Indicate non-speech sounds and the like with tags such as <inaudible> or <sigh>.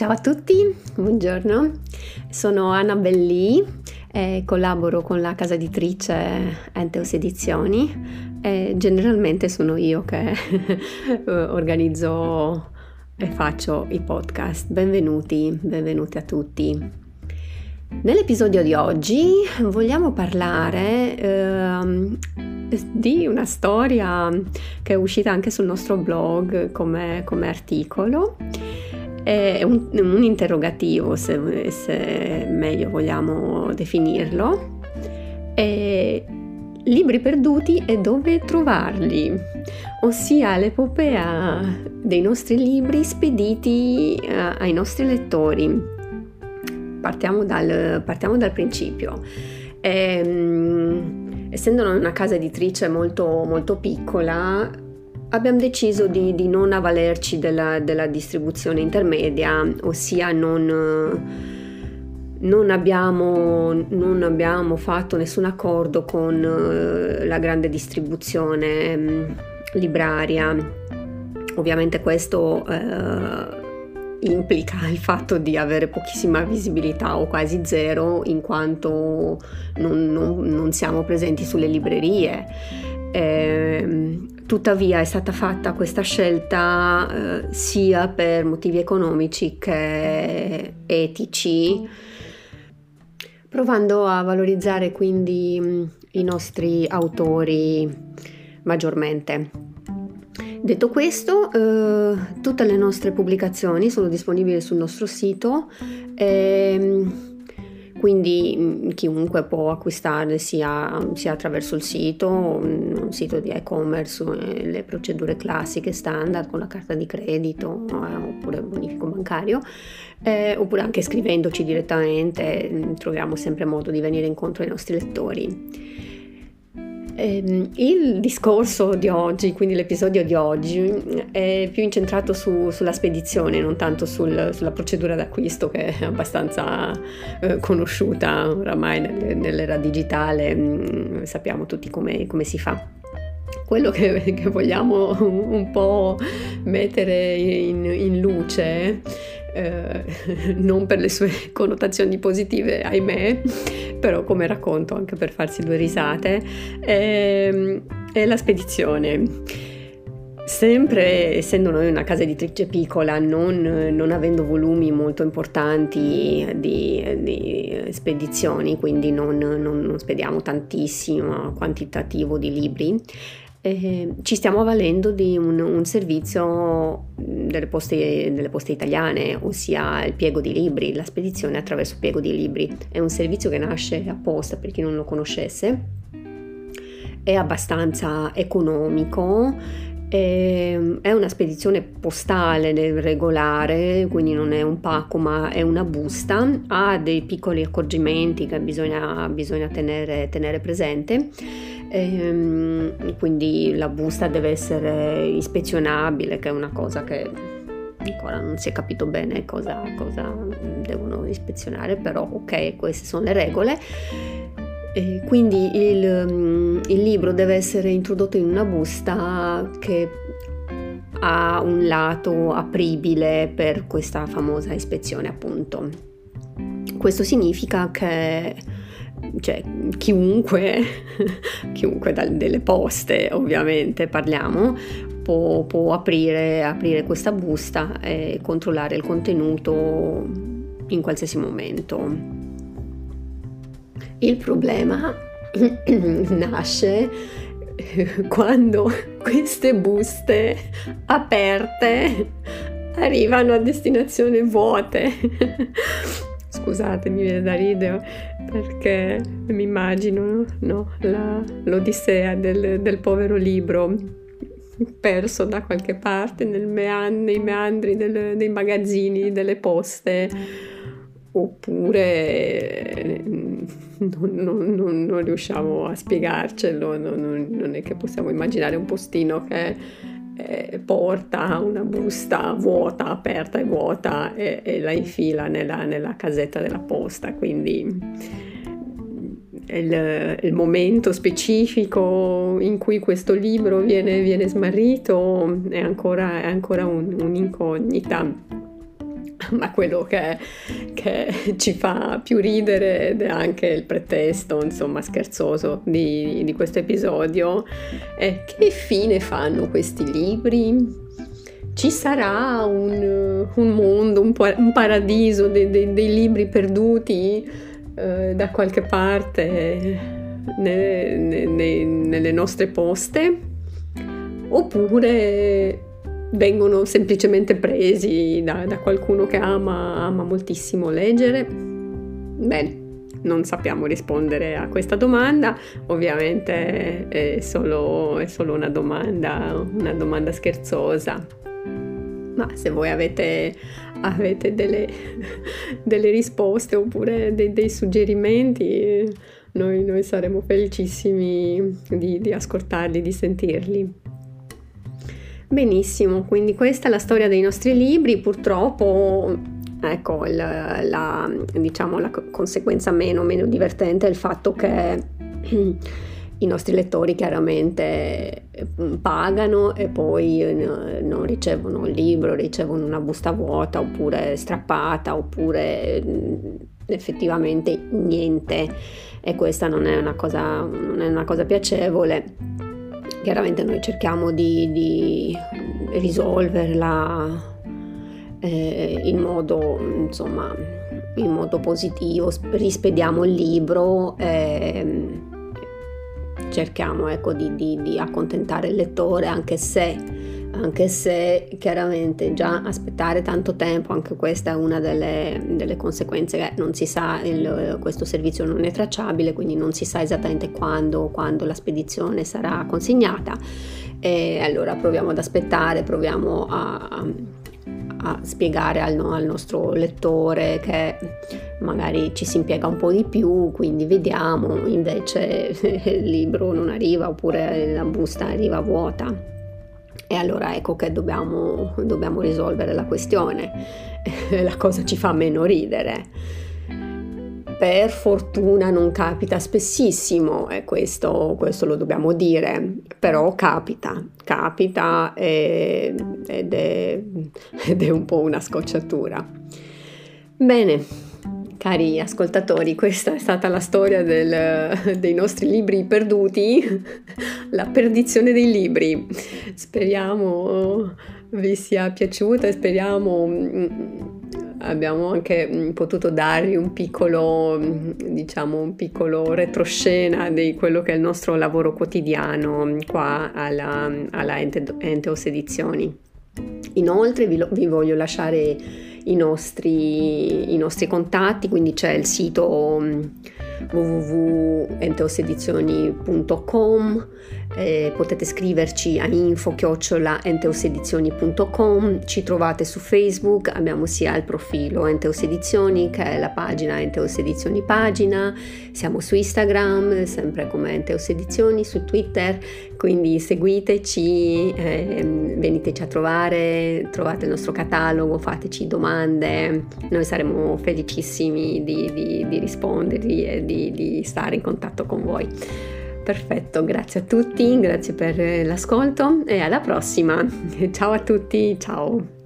Ciao a tutti, buongiorno, sono Anna Belli e collaboro con la casa editrice Enteos Edizioni e generalmente sono io che <laughs> organizzo e faccio i podcast. Benvenuti, benvenuti a tutti. Nell'episodio di oggi vogliamo parlare eh, di una storia che è uscita anche sul nostro blog come, come articolo è un, un interrogativo, se, se, meglio vogliamo definirlo. E libri perduti e dove trovarli, ossia l'epopea dei nostri libri spediti uh, ai nostri lettori. Partiamo dal, partiamo dal principio. E, um, essendo una casa editrice molto, molto piccola, abbiamo deciso di, di non avvalerci della, della, distribuzione intermedia, ossia non, non, abbiamo, non, abbiamo, fatto nessun accordo con eh, la grande distribuzione mm, libraria. Ovviamente questo eh, implica il fatto di avere pochissima visibilità o quasi zero in quanto non, non, non siamo presenti sulle librerie. Eh, Tuttavia è stata fatta questa scelta eh, sia per motivi economici che etici, provando a valorizzare quindi mm, i nostri autori maggiormente. Detto questo, eh, tutte le nostre pubblicazioni sono disponibili sul nostro sito. Eh, quindi chiunque può acquistarle sia, sia, attraverso il sito, un sito di e-commerce, eh, le procedure classiche standard con la carta di credito eh, oppure bonifico bancario, eh, oppure anche scrivendoci direttamente, mm, troviamo sempre modo di venire incontro ai nostri lettori. Ehm, il discorso di oggi, quindi l'episodio di oggi, è più incentrato su, sulla spedizione, non tanto sul, sulla procedura d'acquisto che è abbastanza eh, conosciuta oramai nell'era digitale, mm, sappiamo tutti come, come si fa. Quello che, che, vogliamo un po' mettere in, in luce eh, <laughs> non per le sue <laughs> connotazioni positive, ahimè, però come racconto anche per farsi due risate, è, ehm, è la spedizione. Sempre essendo noi una casa editrice piccola, non, non avendo volumi molto importanti di, di spedizioni, quindi non, non, non, spediamo tantissimo quantitativo di libri, eh, ci stiamo avvalendo di un, un servizio delle poste, delle poste, italiane, ossia il piego di libri, la spedizione attraverso il piego di libri. È un servizio che nasce apposta per chi non lo conoscesse, è abbastanza economico è una spedizione postale regolare, quindi non è un pacco ma è una busta, ha dei piccoli accorgimenti che bisogna, bisogna tenere, tenere, presente, ehm, quindi la busta deve essere ispezionabile, che è una cosa che ancora non si è capito bene cosa, cosa devono ispezionare, però ok, queste sono le regole. E quindi il, mm, il libro deve essere introdotto in una busta che ha un lato apribile per questa famosa ispezione appunto. Questo significa che cioè, chiunque, <laughs> chiunque dalle poste ovviamente parliamo, può, può aprire, aprire, questa busta e controllare il contenuto in qualsiasi momento. Il problema <clears throat> nasce quando queste buste aperte arrivano a destinazione vuote. <laughs> Scusate, mi viene da ridere perché mi immagino no, la, l'odissea del, del, povero libro perso da qualche parte meand- nei meandri del, dei magazzini, delle poste oppure <laughs> non, non, non, non, riusciamo a spiegarcelo, non, è che possiamo immaginare un postino che eh, porta una busta vuota, aperta e vuota e, e la infila nella, nella, casetta della posta, quindi il, il, momento specifico in cui questo libro viene, viene smarrito è ancora, è ancora un, un'incognita <laughs> ma quello che, che, ci fa più ridere ed è anche il pretesto, insomma, scherzoso di, di questo episodio è che fine fanno questi libri? Ci sarà un, un mondo, un, un paradiso dei, dei, dei, libri perduti eh, da qualche parte ne, ne, ne, nelle nostre poste? Oppure vengono semplicemente presi da, da qualcuno che ama, ama moltissimo leggere? Bene, non sappiamo rispondere a questa domanda, ovviamente è solo, è solo una, domanda, una domanda scherzosa. Ma se voi avete, avete delle, delle, risposte oppure dei, dei suggerimenti, noi, noi, saremo felicissimi di, di ascoltarli, di sentirli. Benissimo, quindi questa è la storia dei nostri libri, purtroppo ecco la, la, diciamo, la conseguenza meno, meno divertente è il fatto che <clears throat> i nostri lettori chiaramente mm, pagano e poi eh, non ricevono il libro, ricevono una busta vuota oppure strappata oppure mm, effettivamente niente. E questa non è una cosa, non è una cosa piacevole Chiaramente noi cerchiamo di, di risolverla eh, in, modo, insomma, in modo positivo, rispediamo il libro. Eh, cerchiamo ecco, di, di, di accontentare il lettore anche se anche se chiaramente già aspettare tanto tempo, anche questa è una delle, delle conseguenze che non si sa, il, questo servizio non è tracciabile, quindi non si sa esattamente quando, quando la spedizione sarà consegnata. E allora proviamo ad aspettare, proviamo a, a spiegare al, al, nostro lettore che magari ci si impiega un po' di più, quindi vediamo, invece <laughs> il libro non arriva oppure la busta arriva vuota. E allora ecco che dobbiamo, dobbiamo risolvere la questione. <laughs> la cosa ci fa meno ridere. Per fortuna non capita spessissimo, e questo, questo lo dobbiamo dire, però capita, capita e, ed, è, <laughs> ed è un po' una scocciatura. Bene, Cari ascoltatori, questa è stata la storia del, dei nostri libri perduti, la perdizione dei libri. Speriamo vi sia piaciuta e speriamo mm, abbiamo anche mm, potuto darvi un piccolo, mm, diciamo, un piccolo retroscena di quello che è il nostro lavoro quotidiano qua alla, alla Ente, Enteos Edizioni. Inoltre vi, vi voglio lasciare i nostri, i nostri contatti, quindi c'è il sito mm, www.enteosedizioni.com eh, potete scriverci a info-enteosedizioni.com ci trovate su Facebook abbiamo sia il profilo Enteos Edizioni che la pagina Enteos Edizioni pagina siamo su Instagram sempre come Enteos Edizioni su Twitter quindi seguiteci eh, veniteci a trovare trovate il nostro catalogo fateci domande noi saremo felicissimi di, di, di rispondervi e di, di stare in contatto con voi Perfetto, grazie a tutti, grazie per l'ascolto e alla prossima. <laughs> Ciao a tutti, ciao.